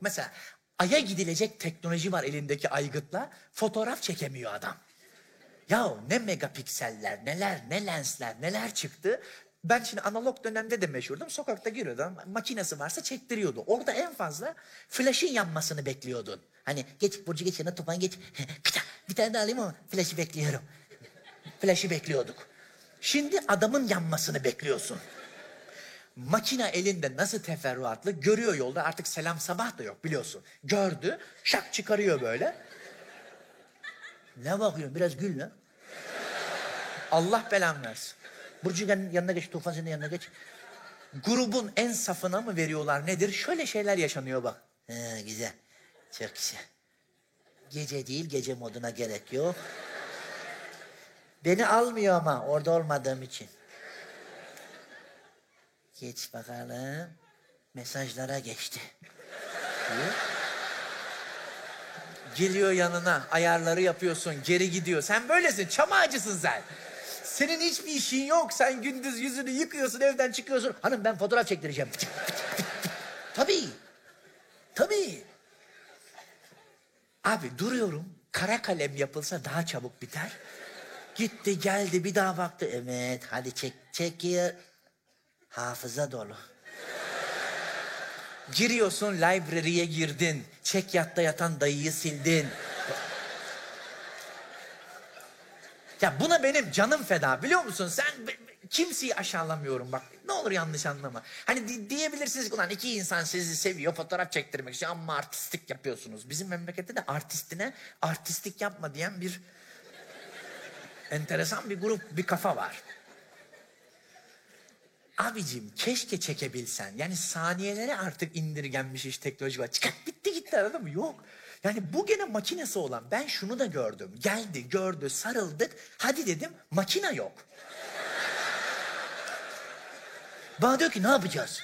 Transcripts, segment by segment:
Mesela Ay'a gidilecek teknoloji var elindeki aygıtla. Fotoğraf çekemiyor adam. Ya ne megapikseller, neler, ne lensler, neler çıktı. Ben şimdi analog dönemde de meşhurdum. Sokakta giriyordum. Makinesi varsa çektiriyordu. Orada en fazla flaşın yanmasını bekliyordun. Hani geç Burcu geç yana Tufan geç. Bir tane daha alayım ama flaşı bekliyorum. Flaşı bekliyorduk. Şimdi adamın yanmasını bekliyorsun. Makine elinde nasıl teferruatlı görüyor yolda artık selam sabah da yok biliyorsun. Gördü şak çıkarıyor böyle. Ne bakıyorsun biraz gül lan. Allah belanı versin. Burcu yan- yanına geç, Tufan senin yanına geç. Grubun en safına mı veriyorlar nedir? Şöyle şeyler yaşanıyor bak. He, güzel. Çok güzel. Gece değil, gece moduna gerek yok. Beni almıyor ama orada olmadığım için. Geç bakalım. Mesajlara geçti. Geliyor yanına, ayarları yapıyorsun, geri gidiyor. Sen böylesin, çam ağacısın sen. Senin hiçbir işin yok. Sen gündüz yüzünü yıkıyorsun, evden çıkıyorsun. Hanım ben fotoğraf çektireceğim. Tabii. Tabii. Abi duruyorum. Kara kalem yapılsa daha çabuk biter. Gitti geldi bir daha baktı. Evet hadi çek çekiyor. Hafıza dolu. Giriyorsun library'e girdin. Çek yatta yatan dayıyı sildin. Ya buna benim canım feda biliyor musun? Sen kimseyi aşağılamıyorum bak. Ne olur yanlış anlama. Hani di- diyebilirsiniz ki ulan iki insan sizi seviyor fotoğraf çektirmek için ama artistlik yapıyorsunuz. Bizim memlekette de artistine artistlik yapma diyen bir enteresan bir grup, bir kafa var. Abicim keşke çekebilsen. Yani saniyelere artık indirgenmiş iş teknoloji var. Çıkart bitti gitti anladın mı? Yok. Yani bu gene makinesi olan. Ben şunu da gördüm. Geldi, gördü, sarıldık. Hadi dedim makine yok. Bana diyor ki ne yapacağız?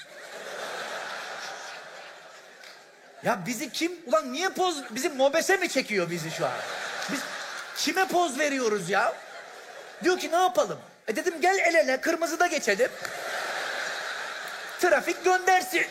Ya bizi kim, ulan niye poz, bizim mobese mi çekiyor bizi şu an? Biz kime poz veriyoruz ya? Diyor ki ne yapalım? E dedim gel el ele kırmızıda geçelim. Trafik göndersin.